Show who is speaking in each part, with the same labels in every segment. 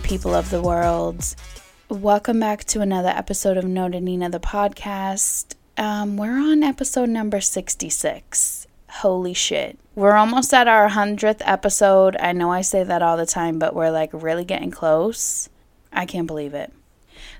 Speaker 1: People of the world. Welcome back to another episode of Noted Nina the podcast. Um, we're on episode number 66. Holy shit. We're almost at our 100th episode. I know I say that all the time, but we're like really getting close. I can't believe it.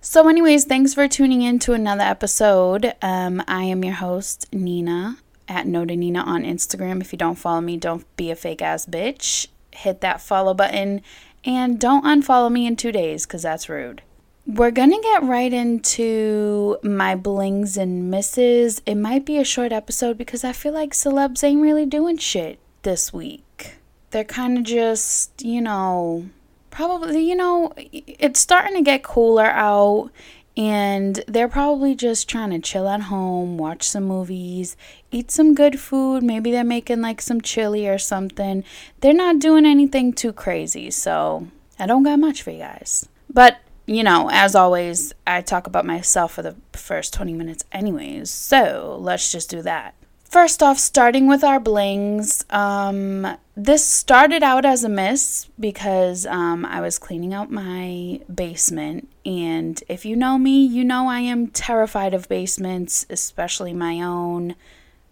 Speaker 1: So, anyways, thanks for tuning in to another episode. Um, I am your host, Nina, at Noted Nina on Instagram. If you don't follow me, don't be a fake ass bitch. Hit that follow button and don't unfollow me in two days because that's rude. We're gonna get right into my blings and misses. It might be a short episode because I feel like celebs ain't really doing shit this week. They're kind of just, you know, probably, you know, it's starting to get cooler out and they're probably just trying to chill at home, watch some movies, eat some good food. Maybe they're making like some chili or something. They're not doing anything too crazy, so I don't got much for you guys. But, you know, as always, I talk about myself for the first 20 minutes, anyways, so let's just do that. First off, starting with our blings, um, this started out as a miss because um, I was cleaning out my basement. And if you know me, you know I am terrified of basements, especially my own.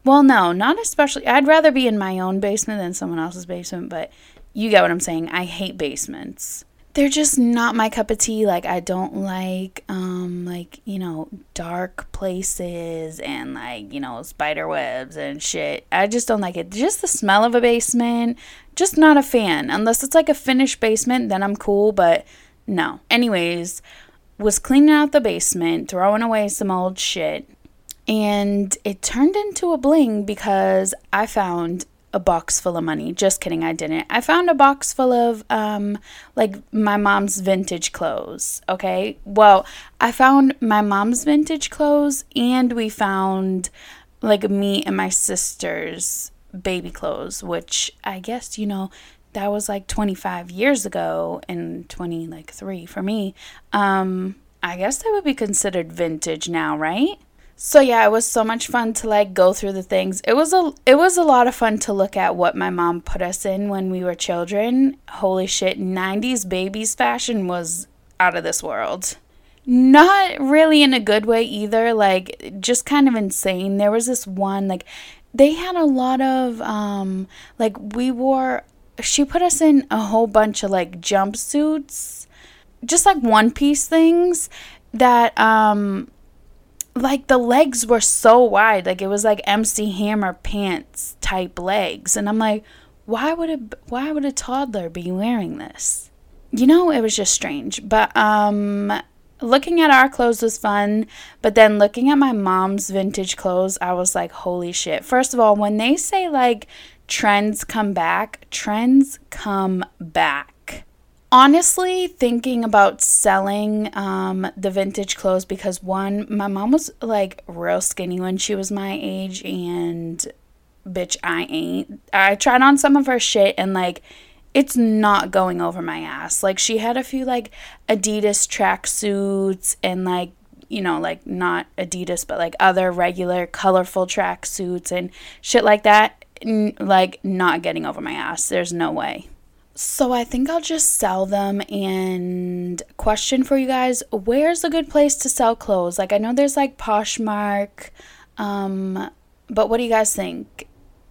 Speaker 1: Well, no, not especially. I'd rather be in my own basement than someone else's basement, but you get what I'm saying. I hate basements they're just not my cup of tea. Like I don't like um like, you know, dark places and like, you know, spider webs and shit. I just don't like it. Just the smell of a basement, just not a fan. Unless it's like a finished basement, then I'm cool, but no. Anyways, was cleaning out the basement, throwing away some old shit. And it turned into a bling because I found a box full of money. Just kidding, I didn't. I found a box full of um like my mom's vintage clothes, okay? Well, I found my mom's vintage clothes and we found like me and my sister's baby clothes, which I guess, you know, that was like 25 years ago and 20 like 3 for me. Um I guess that would be considered vintage now, right? So yeah, it was so much fun to like go through the things. It was a it was a lot of fun to look at what my mom put us in when we were children. Holy shit, 90s babies fashion was out of this world. Not really in a good way either, like just kind of insane. There was this one like they had a lot of um like we wore she put us in a whole bunch of like jumpsuits, just like one piece things that um like the legs were so wide. Like it was like MC Hammer pants type legs. And I'm like why would a why would a toddler be wearing this? You know it was just strange. But um looking at our clothes was fun. But then looking at my mom's vintage clothes I was like holy shit. First of all when they say like trends come back trends come back honestly thinking about selling um, the vintage clothes because one, my mom was like real skinny when she was my age, and bitch, I ain't. I tried on some of her shit and like it's not going over my ass. Like she had a few like Adidas tracksuits and like you know like not Adidas but like other regular colorful tracksuits and shit like that. N- like not getting over my ass. There's no way. So I think I'll just sell them and question for you guys, where's a good place to sell clothes? Like I know there's like Poshmark um but what do you guys think?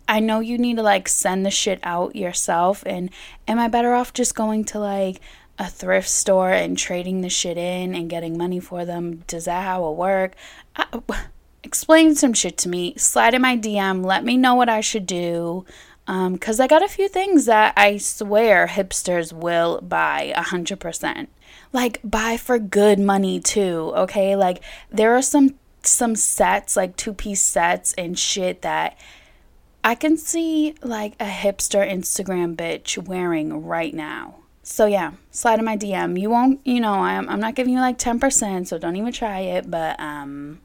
Speaker 1: I know you need to like send the shit out yourself and am I better off just going to like a thrift store and trading the shit in and getting money for them? Does that how it work? I, explain some shit to me. Slide in my DM, let me know what I should do. Because um, I got a few things that I swear hipsters will buy 100%. Like, buy for good money too, okay? Like, there are some some sets, like two piece sets and shit that I can see like a hipster Instagram bitch wearing right now. So yeah, slide in my DM. You won't, you know, I'm I'm not giving you like 10%, so don't even try it, but um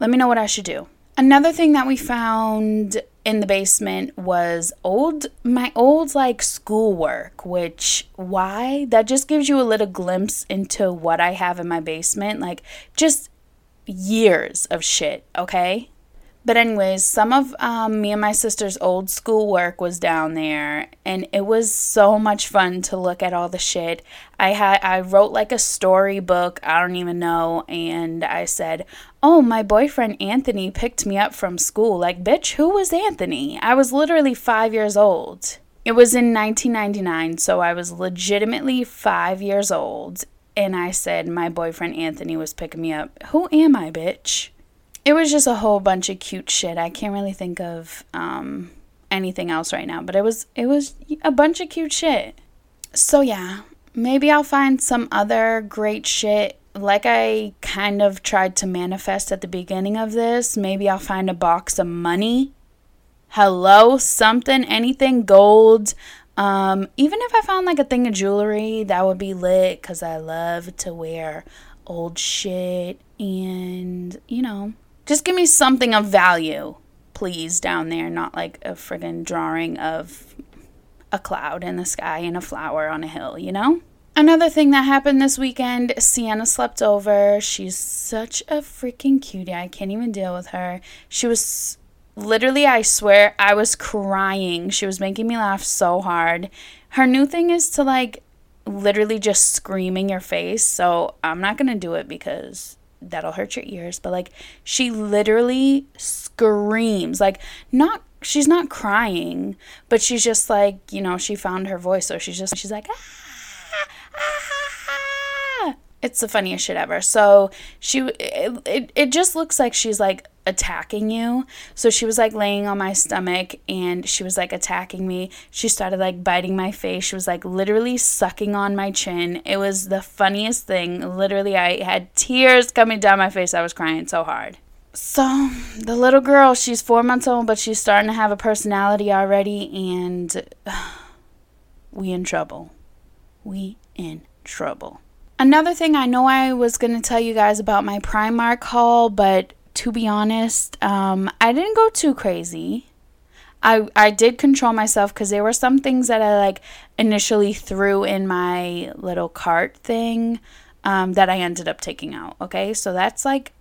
Speaker 1: let me know what I should do. Another thing that we found in the basement was old my old like schoolwork which why that just gives you a little glimpse into what i have in my basement like just years of shit okay But anyways, some of um, me and my sister's old school work was down there, and it was so much fun to look at all the shit. I had I wrote like a storybook, I don't even know, and I said, "Oh, my boyfriend Anthony picked me up from school." Like, bitch, who was Anthony? I was literally five years old. It was in 1999, so I was legitimately five years old, and I said my boyfriend Anthony was picking me up. Who am I, bitch? it was just a whole bunch of cute shit. I can't really think of um, anything else right now, but it was it was a bunch of cute shit. So yeah, maybe I'll find some other great shit like I kind of tried to manifest at the beginning of this. Maybe I'll find a box of money. Hello, something, anything gold. Um, even if I found like a thing of jewelry, that would be lit because I love to wear old shit and, you know, just give me something of value, please, down there, not like a friggin' drawing of a cloud in the sky and a flower on a hill, you know? Another thing that happened this weekend, Sienna slept over. She's such a freaking cutie. I can't even deal with her. She was literally, I swear, I was crying. She was making me laugh so hard. Her new thing is to like literally just scream in your face. So I'm not going to do it because that'll hurt your ears, but like she literally screams. Like not she's not crying, but she's just like, you know, she found her voice, so she's just she's like ah, it's the funniest shit ever. So she it, it, it just looks like she's like attacking you. So she was like laying on my stomach and she was like attacking me. She started like biting my face. She was like literally sucking on my chin. It was the funniest thing. Literally, I had tears coming down my face. I was crying so hard. So the little girl, she's four months old, but she's starting to have a personality already, and we in trouble. We in trouble. Another thing I know I was going to tell you guys about my Primark haul, but to be honest, um, I didn't go too crazy. I I did control myself because there were some things that I like initially threw in my little cart thing um, that I ended up taking out. Okay, so that's like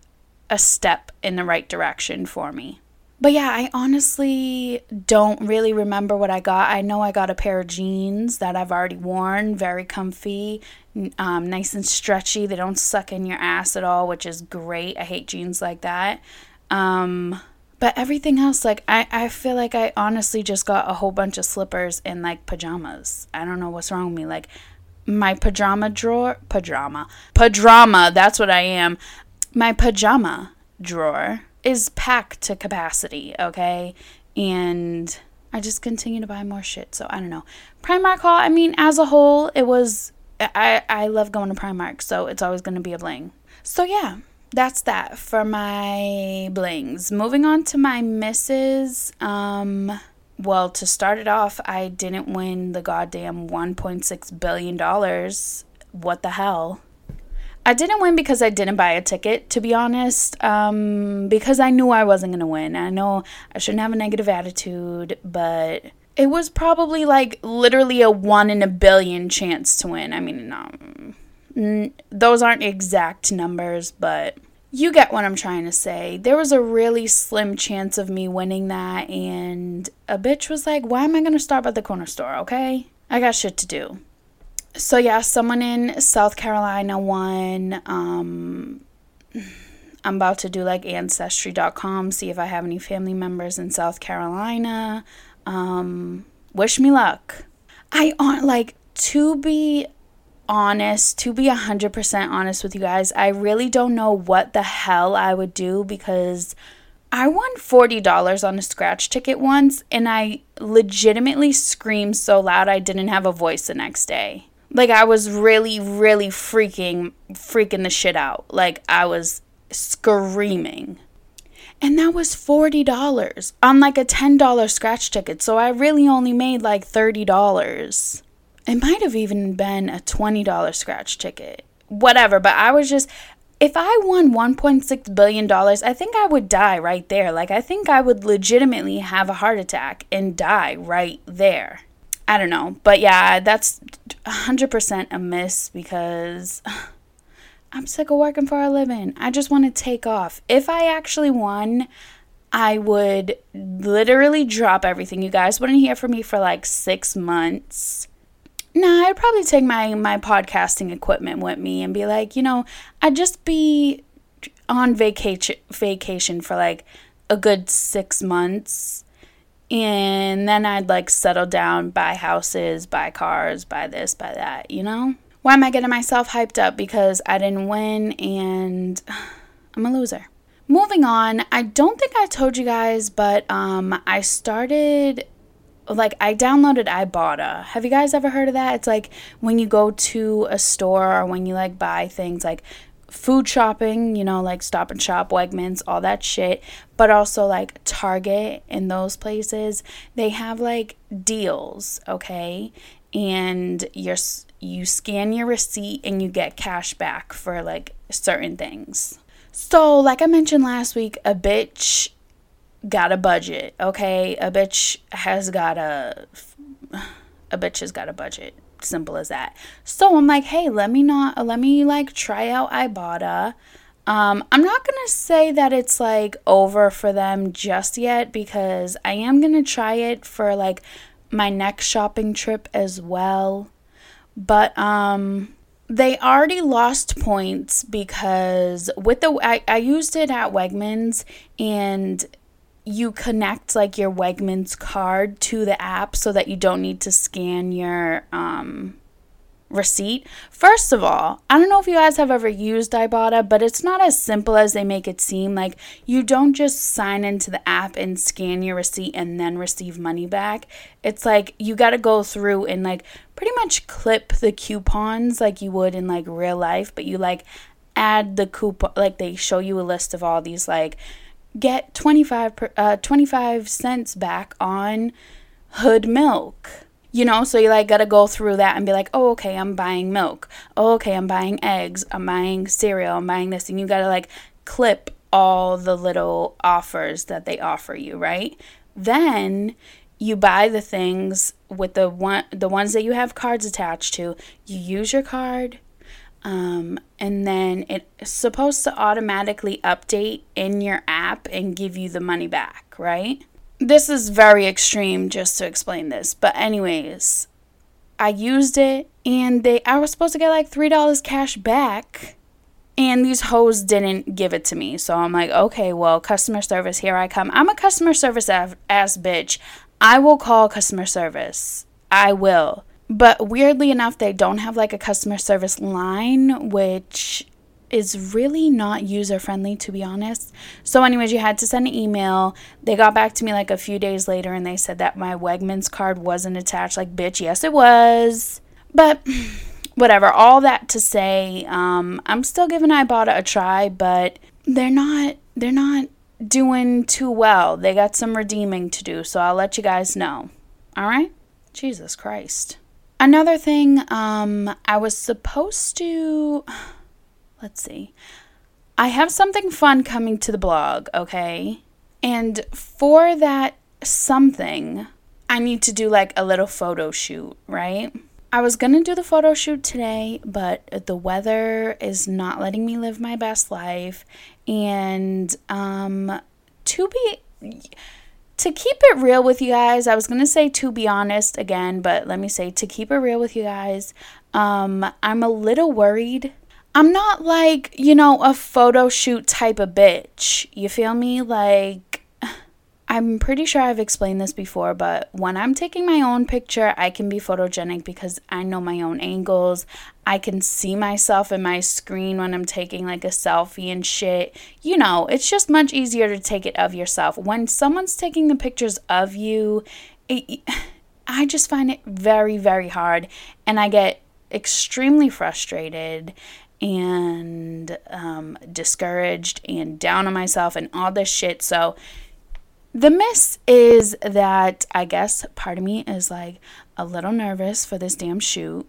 Speaker 1: a step in the right direction for me. But yeah, I honestly don't really remember what I got. I know I got a pair of jeans that I've already worn, very comfy, um, nice and stretchy. They don't suck in your ass at all, which is great. I hate jeans like that. Um, but everything else, like, I, I feel like I honestly just got a whole bunch of slippers and like pajamas. I don't know what's wrong with me. Like, my pajama drawer, pajama, pajama, that's what I am. My pajama drawer is packed to capacity, okay? And I just continue to buy more shit. So I don't know. Primark haul, I mean, as a whole, it was I I love going to Primark, so it's always going to be a bling. So yeah, that's that for my blings. Moving on to my misses. Um well, to start it off, I didn't win the goddamn 1.6 billion dollars. What the hell? I didn't win because I didn't buy a ticket, to be honest, um, because I knew I wasn't going to win. I know I shouldn't have a negative attitude, but it was probably like literally a one in a billion chance to win. I mean, no, n- those aren't exact numbers, but you get what I'm trying to say. There was a really slim chance of me winning that, and a bitch was like, Why am I going to stop at the corner store, okay? I got shit to do so yeah, someone in South Carolina won. Um, I'm about to do like ancestry.com, see if I have any family members in South Carolina. Um, wish me luck. I on like to be honest, to be 100% honest with you guys, I really don't know what the hell I would do because I won $40 on a scratch ticket once and I legitimately screamed so loud I didn't have a voice the next day like I was really, really freaking, freaking the shit out. Like I was screaming. And that was $40 on like a $10 scratch ticket. So I really only made like $30. It might have even been a $20 scratch ticket. Whatever. But I was just, if I won $1.6 billion, I think I would die right there. Like, I think I would legitimately have a heart attack and die right there. I don't know. But yeah, that's 100% a miss because I'm sick of working for a living. I just want to take off. If I actually won, I would literally drop everything. You guys wouldn't hear from me for like six months. Nah, I'd probably take my my podcasting equipment with me and be like, you know, I'd just be on vacation vacation for like a good six months and then I'd like settle down, buy houses, buy cars, buy this, buy that, you know? Why am I getting myself hyped up? Because I didn't win and I'm a loser. Moving on, I don't think I told you guys, but um I started like I downloaded Ibotta. Have you guys ever heard of that? It's like when you go to a store or when you like buy things like food shopping, you know, like Stop and Shop, Wegmans, all that shit, but also like Target and those places, they have like deals, okay? And you're you scan your receipt and you get cash back for like certain things. So, like I mentioned last week, a bitch got a budget, okay? A bitch has got a a bitch has got a budget. Simple as that. So I'm like, hey, let me not let me like try out Ibotta. Um, I'm not gonna say that it's like over for them just yet because I am gonna try it for like my next shopping trip as well. But um they already lost points because with the I, I used it at Wegmans and you connect like your Wegmans card to the app so that you don't need to scan your um, receipt. First of all, I don't know if you guys have ever used Ibotta, but it's not as simple as they make it seem. Like you don't just sign into the app and scan your receipt and then receive money back. It's like you got to go through and like pretty much clip the coupons like you would in like real life, but you like add the coupon like they show you a list of all these like get 25 per, uh, 25 cents back on hood milk you know? So you like gotta go through that and be like oh okay i'm buying milk. Oh okay i'm buying eggs. I'm buying cereal. I'm buying this. And you gotta like clip all the little offers that they offer you right? Then you buy the things with the one the ones that you have cards attached to. You use your card um, and then it's supposed to automatically update in your app and give you the money back, right? This is very extreme just to explain this, but anyways, I used it and they I was supposed to get like $3 cash back and these hoes didn't give it to me. So I'm like, okay, well, customer service, here I come. I'm a customer service ass bitch. I will call customer service. I will. But weirdly enough, they don't have like a customer service line, which is really not user friendly to be honest. So, anyways, you had to send an email. They got back to me like a few days later and they said that my Wegmans card wasn't attached. Like, bitch, yes, it was. But whatever, all that to say, um, I'm still giving Ibotta a try, but they're not, they're not doing too well. They got some redeeming to do, so I'll let you guys know. All right? Jesus Christ. Another thing, um, I was supposed to. Let's see. I have something fun coming to the blog, okay? And for that something, I need to do like a little photo shoot, right? I was gonna do the photo shoot today, but the weather is not letting me live my best life. And um, to be to keep it real with you guys, I was going to say to be honest again, but let me say to keep it real with you guys, um, I'm a little worried. I'm not like, you know, a photo shoot type of bitch. You feel me? Like, I'm pretty sure I've explained this before, but when I'm taking my own picture, I can be photogenic because I know my own angles. I can see myself in my screen when I'm taking like a selfie and shit. You know, it's just much easier to take it of yourself. When someone's taking the pictures of you, it, I just find it very, very hard. And I get extremely frustrated and um, discouraged and down on myself and all this shit. So, the miss is that I guess part of me is like a little nervous for this damn shoot.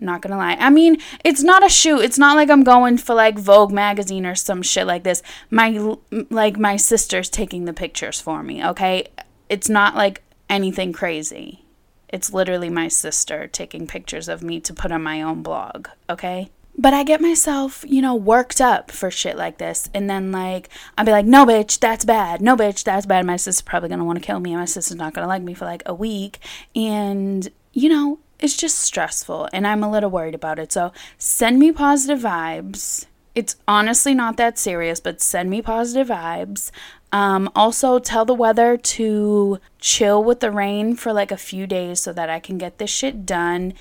Speaker 1: Not gonna lie. I mean, it's not a shoot. It's not like I'm going for like Vogue magazine or some shit like this. My like my sister's taking the pictures for me, okay? It's not like anything crazy. It's literally my sister taking pictures of me to put on my own blog, okay? But I get myself, you know, worked up for shit like this. And then, like, I'll be like, no, bitch, that's bad. No, bitch, that's bad. My sister's probably gonna wanna kill me. My sister's not gonna like me for like a week. And, you know, it's just stressful. And I'm a little worried about it. So send me positive vibes. It's honestly not that serious, but send me positive vibes. Um, also, tell the weather to chill with the rain for like a few days so that I can get this shit done,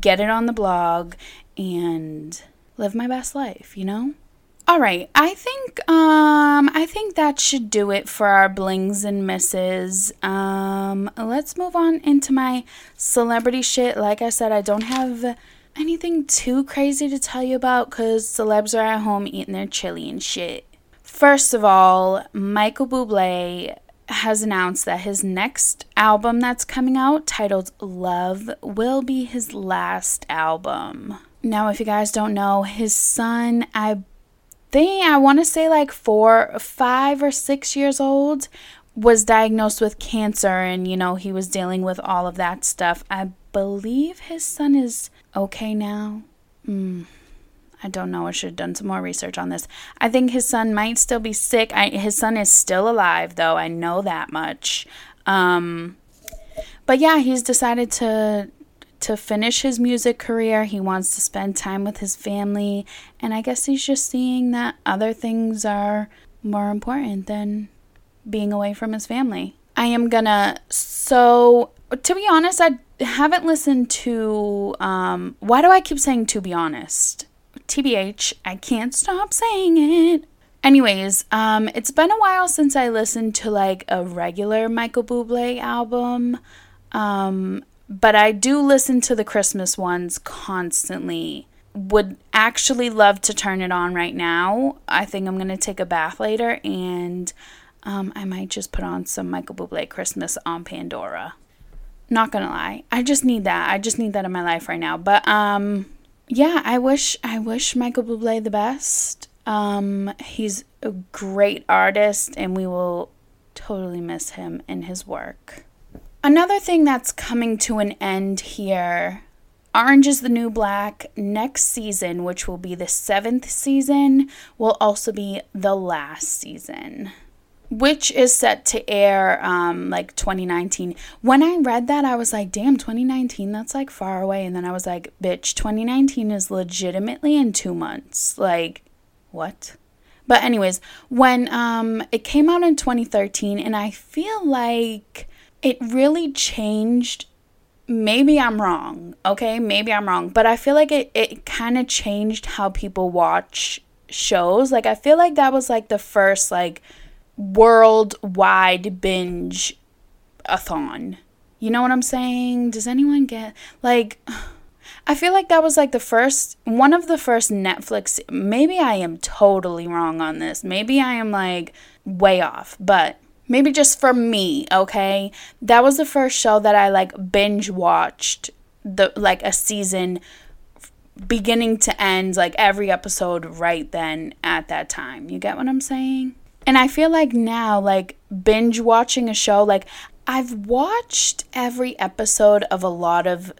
Speaker 1: get it on the blog, and live my best life, you know? All right, I think um I think that should do it for our blings and misses. Um let's move on into my celebrity shit. Like I said, I don't have anything too crazy to tell you about cuz celebs are at home eating their chili and shit. First of all, Michael Bublé has announced that his next album that's coming out titled Love will be his last album. Now, if you guys don't know, his son, I think, I want to say like four, five or six years old, was diagnosed with cancer and, you know, he was dealing with all of that stuff. I believe his son is okay now. Hmm. I don't know. I should have done some more research on this. I think his son might still be sick. I, his son is still alive, though. I know that much. Um, but yeah, he's decided to to finish his music career. He wants to spend time with his family. And I guess he's just seeing that other things are more important than being away from his family. I am gonna. So, to be honest, I haven't listened to. Um, why do I keep saying to be honest? TBH, I can't stop saying it. Anyways, um, it's been a while since I listened to like a regular Michael Bublé album. Um, but I do listen to the Christmas ones constantly. Would actually love to turn it on right now. I think I'm gonna take a bath later, and um, I might just put on some Michael Bublé Christmas on Pandora. Not gonna lie, I just need that. I just need that in my life right now. But um, yeah, I wish I wish Michael Bublé the best. Um, he's a great artist, and we will totally miss him and his work. Another thing that's coming to an end here Orange is the New Black next season, which will be the seventh season, will also be the last season, which is set to air um, like 2019. When I read that, I was like, damn, 2019, that's like far away. And then I was like, bitch, 2019 is legitimately in two months. Like, what? But, anyways, when um, it came out in 2013, and I feel like it really changed maybe I'm wrong, okay? Maybe I'm wrong, but I feel like it, it kind of changed how people watch shows. Like, I feel like that was like the first, like, worldwide binge a thon. You know what I'm saying? Does anyone get, like, I feel like that was like the first, one of the first Netflix. Maybe I am totally wrong on this. Maybe I am like way off, but maybe just for me, okay? That was the first show that I like binge watched the like a season beginning to end, like every episode right then at that time. You get what I'm saying? And I feel like now like binge watching a show like I've watched every episode of a lot of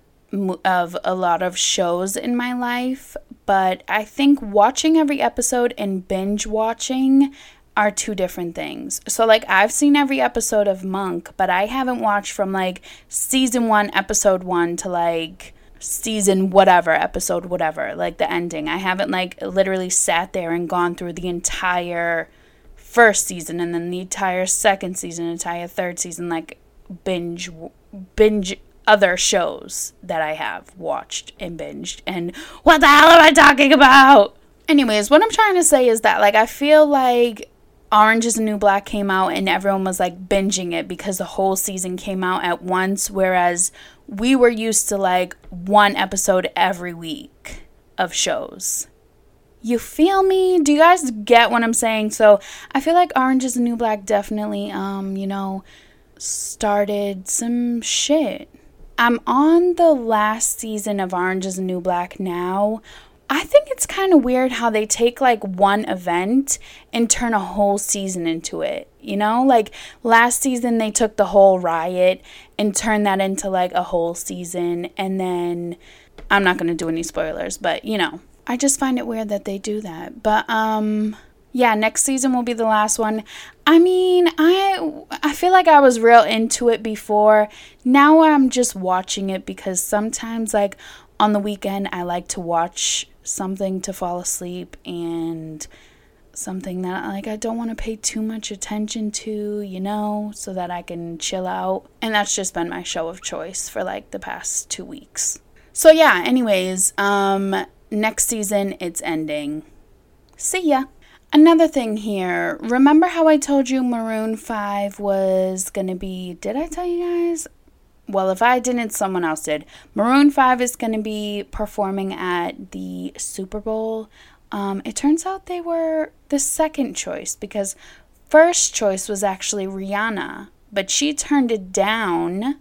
Speaker 1: of a lot of shows in my life, but I think watching every episode and binge watching are two different things. So, like, I've seen every episode of Monk, but I haven't watched from like season one, episode one to like season whatever, episode whatever, like the ending. I haven't like literally sat there and gone through the entire first season and then the entire second season, entire third season, like binge, binge other shows that I have watched and binged. And what the hell am I talking about? Anyways, what I'm trying to say is that, like, I feel like Orange is the New Black came out and everyone was like binging it because the whole season came out at once, whereas we were used to like one episode every week of shows. You feel me? Do you guys get what I'm saying? So I feel like Orange is the New Black definitely, um, you know, started some shit. I'm on the last season of Orange is the New Black now, I think it's kind of weird how they take like one event and turn a whole season into it. You know, like last season they took the whole riot and turned that into like a whole season. And then I'm not going to do any spoilers, but you know, I just find it weird that they do that. But um yeah, next season will be the last one. I mean, I I feel like I was real into it before. Now I'm just watching it because sometimes like on the weekend I like to watch something to fall asleep and something that like I don't want to pay too much attention to, you know, so that I can chill out. And that's just been my show of choice for like the past 2 weeks. So yeah, anyways, um next season it's ending. See ya. Another thing here. Remember how I told you Maroon 5 was going to be Did I tell you guys? Well, if I didn't, someone else did. Maroon 5 is going to be performing at the Super Bowl um, it turns out they were the second choice because first choice was actually Rihanna, but she turned it down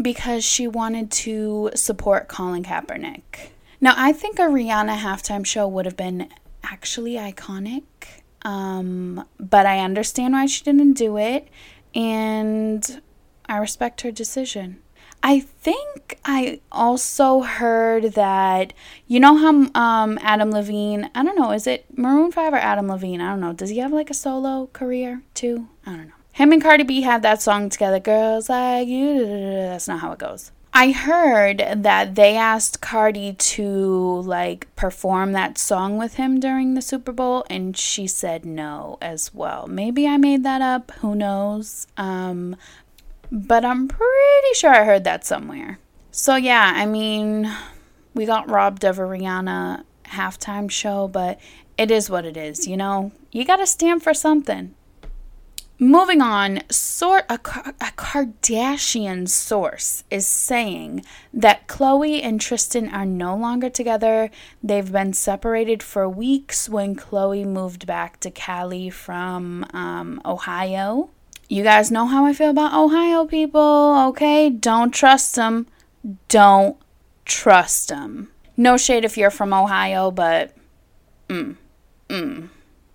Speaker 1: because she wanted to support Colin Kaepernick. Now, I think a Rihanna halftime show would have been actually iconic, um, but I understand why she didn't do it, and I respect her decision. I think I also heard that you know how um Adam Levine, I don't know, is it Maroon 5 or Adam Levine? I don't know. Does he have like a solo career too? I don't know. Him and Cardi B had that song together, Girls Like You. That's not how it goes. I heard that they asked Cardi to like perform that song with him during the Super Bowl and she said no as well. Maybe I made that up, who knows. Um but I'm pretty sure I heard that somewhere. So, yeah, I mean, we got robbed of a Rihanna halftime show, but it is what it is, you know? You gotta stand for something. Moving on, sort a, a Kardashian source is saying that Khloe and Tristan are no longer together. They've been separated for weeks when Khloe moved back to Cali from um, Ohio. You guys know how I feel about Ohio people, okay? Don't trust them. Don't trust them. No shade if you're from Ohio, but mm, mm.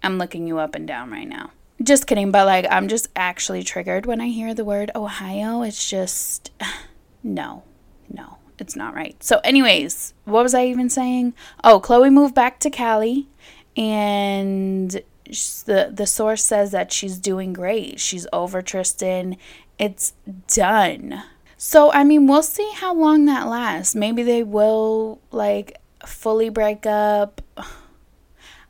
Speaker 1: I'm looking you up and down right now. Just kidding, but like I'm just actually triggered when I hear the word Ohio. It's just no, no, it's not right. So, anyways, what was I even saying? Oh, Khloe moved back to Cali and the the source says that she's doing great. She's over Tristan. It's done. So I mean, we'll see how long that lasts. Maybe they will like fully break up.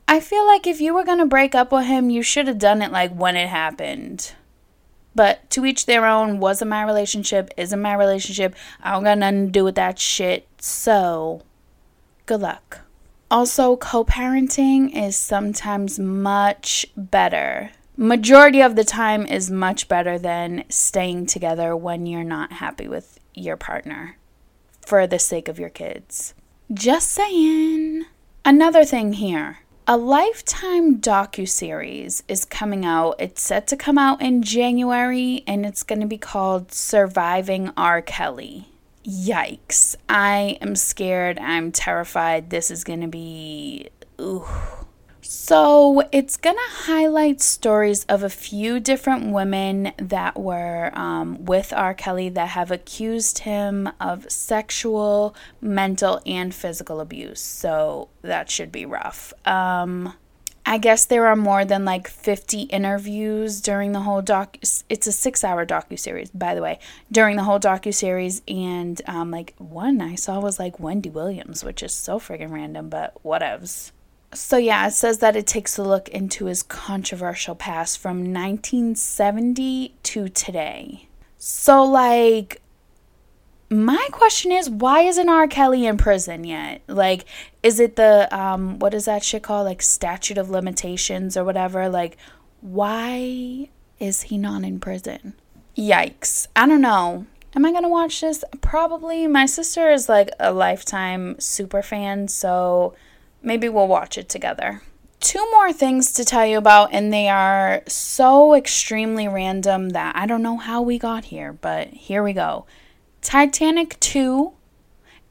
Speaker 1: I feel like if you were going to break up with him, you should have done it like when it happened. But to each their own, wasn't my relationship, isn't my relationship. I don't got nothing to do with that shit. So, good luck. Also, co parenting is sometimes much better. Majority of the time is much better than staying together when you're not happy with your partner for the sake of your kids. Just saying. Another thing here. A Lifetime docu-series is coming out. It's set to come out in January and it's going to be called Surviving R. Kelly yikes. I am scared. I'm terrified. This is to be. Ooh. So, it's going to highlight stories of a few different women that were um, with R. Kelly that have accused him of sexual, mental, and physical abuse. So, that should be rough. Um, I guess there are more than like 50 interviews during the whole doc. It's a six hour docu series, by the way, during the whole docu series. And um, like one I saw was like Wendy Williams, which is so friggin' random, but whatevs. So yeah, it says that it takes a look into his controversial past from 1970 to today. So like my question is why isn't R. Kelly in prison yet? Like, is it the um what is that shit called? Like statute of limitations or whatever? Like, why is he not in prison? Yikes. I don't know. Am I gonna watch this? Probably. My sister is like a lifetime super fan, so maybe we'll watch it together. Two more things to tell you about, and they are so extremely random that I don't know how we got here, but here we go. Titanic 2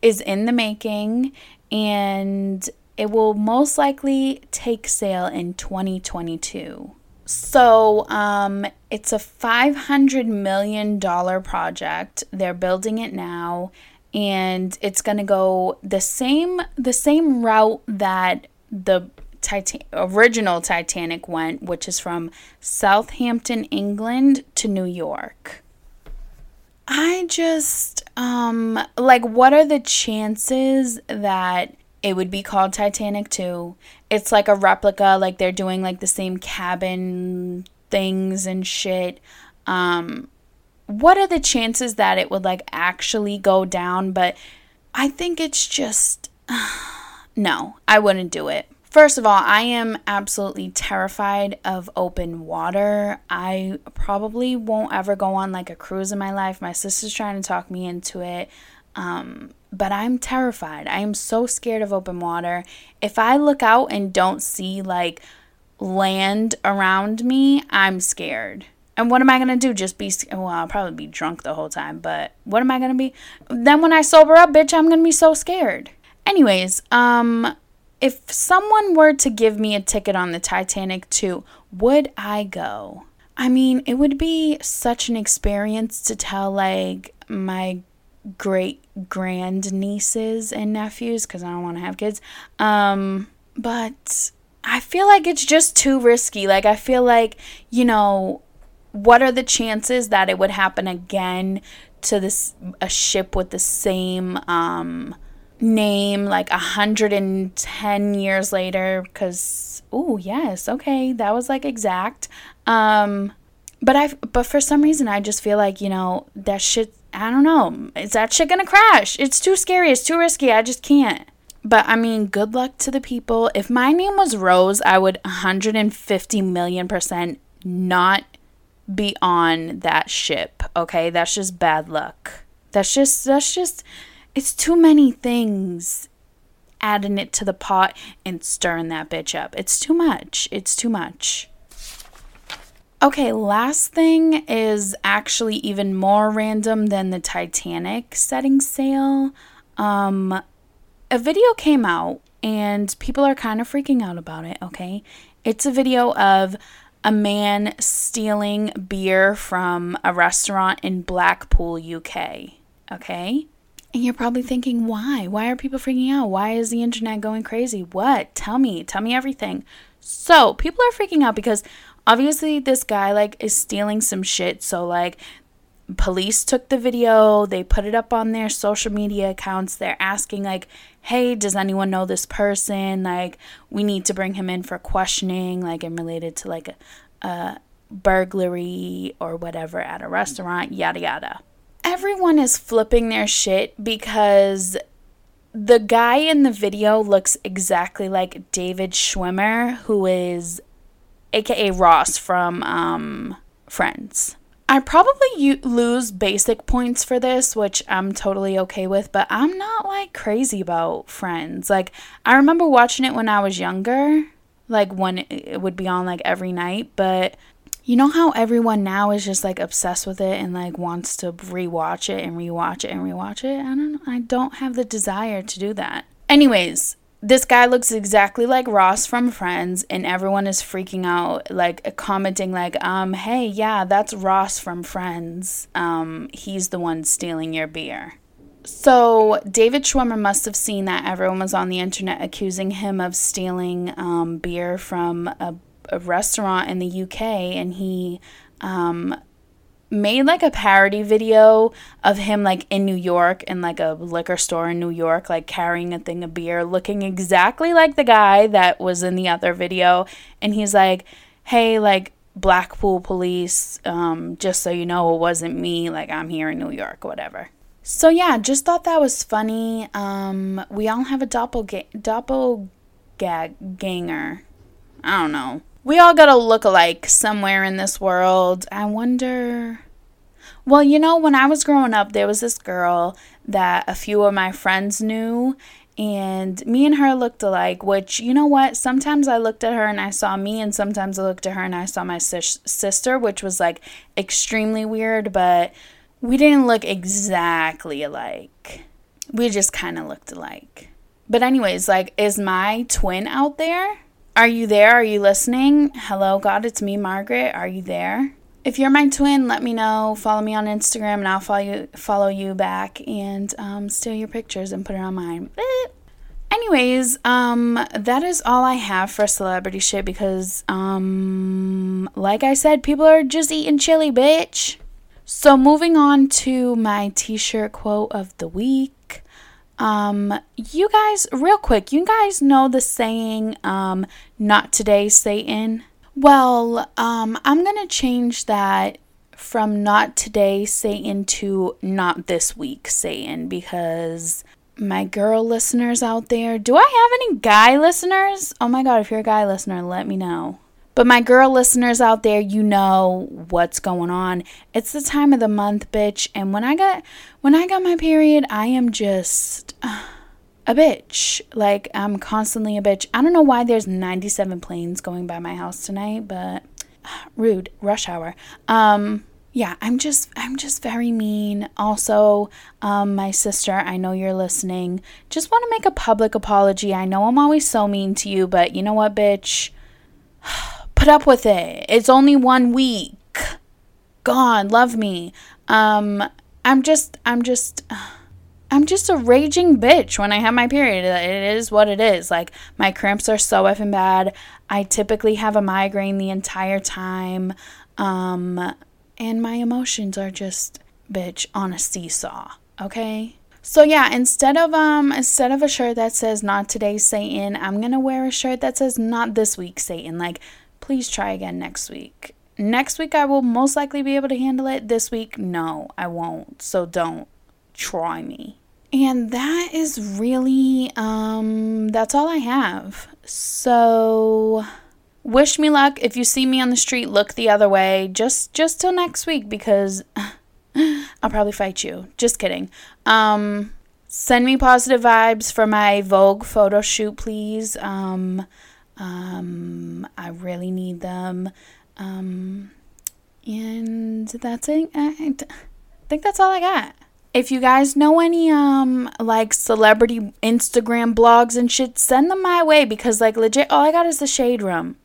Speaker 1: is in the making and it will most likely take sale in 2022. So, um, it's a $500 million project. They're building it now. and it's going to go the same the same route that the Titan- original Titanic went, which is from Southampton, England to New York. I just um like what are the chances that it would be called Titanic 2? It's like a replica, like they're doing like the same cabin things and shit. Um what are the chances that it would like actually go down? But I think it's just no, I wouldn't do it. First of all, I am absolutely terrified of open water. I probably won't ever go on like a cruise in my life. My sister's trying to talk me into it. Um, but I'm terrified. I am so scared of open water. If I look out and don't see like land around me, I'm scared. And what am I going to do? Just be, well, I'll probably be drunk the whole time, but what am I going to be? Then when I sober up, bitch, I'm going to be so scared. Anyways, um, if someone were to give me a ticket on the Titanic 2, would I go? I mean, it would be such an experience to tell like my great grand nieces and nephews because I don't want to have kids. Um, but I feel like it's just too risky. Like I feel like, you know, what are the chances that it would happen again to this a ship with the same um name like 110 years later because oh yes okay that was like exact. Um but i but for some reason i just feel like you know that shit i don't know is that shit gonna crash? It's too scary it's too risky i just can't. But i mean good luck to the people. If my name was rose i would 150 million percent not be on that ship okay? That's just bad luck. That's just that's just it's too many things adding it to the pot and stirring that bitch up. It's too much. It's too much. Okay, last thing is actually even more random than the Titanic setting sail. Um, a video came out and people are kind of freaking out about it, okay? It's a video of a man stealing beer from a restaurant in Blackpool, UK, okay? And you're probably thinking, why? Why are people freaking out? Why is the internet going crazy? What? Tell me. Tell me everything. So, people are freaking out because obviously this guy like is stealing some shit. So like police took the video, they put it up on their social media accounts. They're asking like, "Hey, does anyone know this person? Like, we need to bring him in for questioning like and related to like a, a burglary or whatever at a restaurant, yada yada." Everyone is flipping their shit because the guy in the video looks exactly like David Schwimmer, who is aka Ross from um, Friends. I probably u- lose basic points for this, which I'm totally okay with, but I'm not like crazy about Friends. Like, I remember watching it when I was younger, like when it would be on like every night, but you know how everyone now is just like obsessed with it and like wants to rewatch it and rewatch it and rewatch it? I don't. I don't have the desire to do that. Anyways, this guy looks exactly like Ross from Friends, and everyone is freaking out, like commenting, like, um, hey, yeah, that's Ross from Friends. Um, he's the one stealing your beer. So David Schwimmer must have seen that everyone was on the internet accusing him of stealing um, beer from a a restaurant in the UK and he um, made like a parody video of him like in New York in like a liquor store in New York like carrying a thing of beer looking exactly like the guy that was in the other video. And he's like hey like Blackpool police um, just so you know it wasn't me like I'm here in New York whatever. So yeah just thought that was funny. Um, we all have a doppelga- doppelganger I don't know we all got a look-alike somewhere in this world. I wonder. Well, you know, when I was growing up, there was this girl that a few of my friends knew, and me and her looked alike. Which, you know what? Sometimes I looked at her and I saw me, and sometimes I looked at her and I saw my sis- sister, which was like extremely weird, but we didn't look exactly alike. We just kind of looked alike. But, anyways, like, is my twin out there? Are you there? Are you listening? Hello, God, it's me, Margaret. Are you there? if you're my twin, let me know. Follow me on Instagram and I'll follow you, follow you back and um, steal your pictures and put it on mine. Anyways, um, that is all I have for celebrity shit because, um, like I said, people are just eating chili, bitch. So moving on to my t-shirt quote of the week. Um, you guys, real quick, you guys know the saying, um, not today, Satan? Well, um, I'm gonna change that from not today, Satan, to not this week, Satan, because my girl listeners out there, do I have any guy listeners? Oh my god, if you're a guy listener, let me know. But my girl listeners out there, you know what's going on. It's the time of the month, bitch, and when I got when I got my period, I am just uh, a bitch. Like I'm constantly a bitch. I don't know why there's 97 planes going by my house tonight, but uh, rude rush hour. Um yeah, I'm just I'm just very mean. Also, um, my sister, I know you're listening. Just want to make a public apology. I know I'm always so mean to you, but you know what, bitch? Put up with it. It's only one week. God, love me. Um, I'm just I'm just I'm just a raging bitch when I have my period. It is what it is. Like my cramps are so effing bad. I typically have a migraine the entire time. Um and my emotions are just bitch on a seesaw, okay? So yeah, instead of um instead of a shirt that says not today Satan, I'm to wear a shirt that says not this week Satan. Like please try again next week. Next week I will most likely be able to handle it. This week no, I won't. So don't try me. And that is really um that's all I have. So wish me luck. If you see me on the street, look the other way. Just just till next week because I'll probably fight you. Just kidding. Um send me positive vibes for my Vogue photo shoot, please. Um um I really need them. Um and that's it. I think that's all I got. If you guys know any um like celebrity Instagram blogs and shit, send them my way because like legit all I got is the shade room.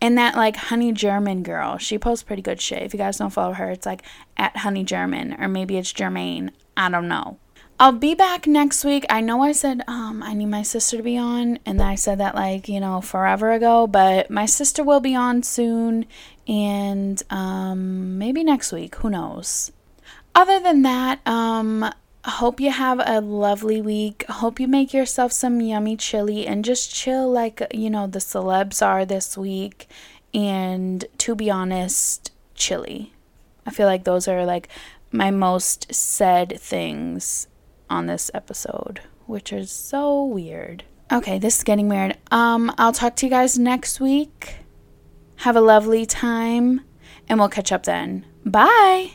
Speaker 1: And that like Honey German girl, she posts pretty good shit. If you guys don't follow her, it's like at Honey German or maybe it's Germaine. I don't know. I'll be back next week. I know I said um I need my sister to be on and I said that like, you know, forever ago, but my sister will be on soon and um maybe next week, who knows. Other than that, um hope you have a lovely week. Hope you make yourself some yummy chili and just chill like, you know, the celebs are this week. And to be honest, chili. I feel like those are like my most said things on this episode, which is so weird. Okay, this is getting weird. Um, I'll talk to you guys next week. Have a lovely time, and we'll catch up then. Bye.